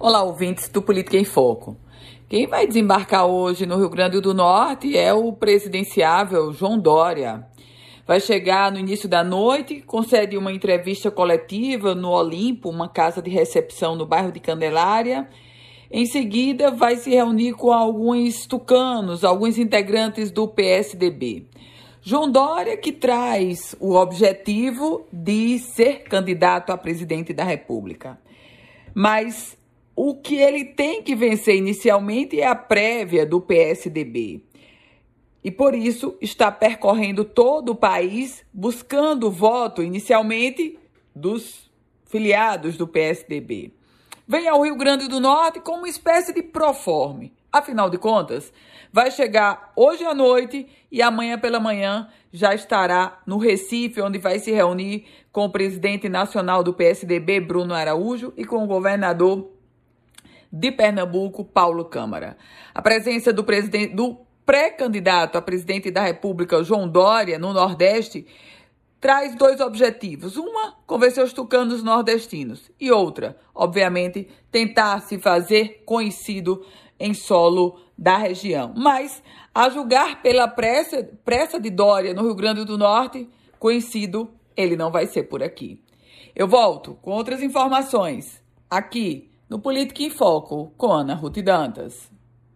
Olá, ouvintes do Política em Foco. Quem vai desembarcar hoje no Rio Grande do Norte é o presidenciável João Dória. Vai chegar no início da noite, concede uma entrevista coletiva no Olimpo, uma casa de recepção no bairro de Candelária. Em seguida, vai se reunir com alguns tucanos, alguns integrantes do PSDB. João Dória que traz o objetivo de ser candidato a presidente da República. Mas o que ele tem que vencer inicialmente é a prévia do PSDB. E por isso está percorrendo todo o país buscando voto inicialmente dos filiados do PSDB. Vem ao Rio Grande do Norte como uma espécie de proforme. Afinal de contas, vai chegar hoje à noite e amanhã pela manhã já estará no Recife, onde vai se reunir com o presidente nacional do PSDB, Bruno Araújo, e com o governador de Pernambuco, Paulo Câmara. A presença do presidente do pré-candidato a presidente da República, João Dória, no Nordeste, traz dois objetivos. Uma, convencer os tucanos nordestinos. E outra, obviamente, tentar se fazer conhecido em solo da região. Mas, a julgar pela pressa, pressa de Dória no Rio Grande do Norte, conhecido ele não vai ser por aqui. Eu volto com outras informações aqui no Política em Foco com Ana Ruth Dantas.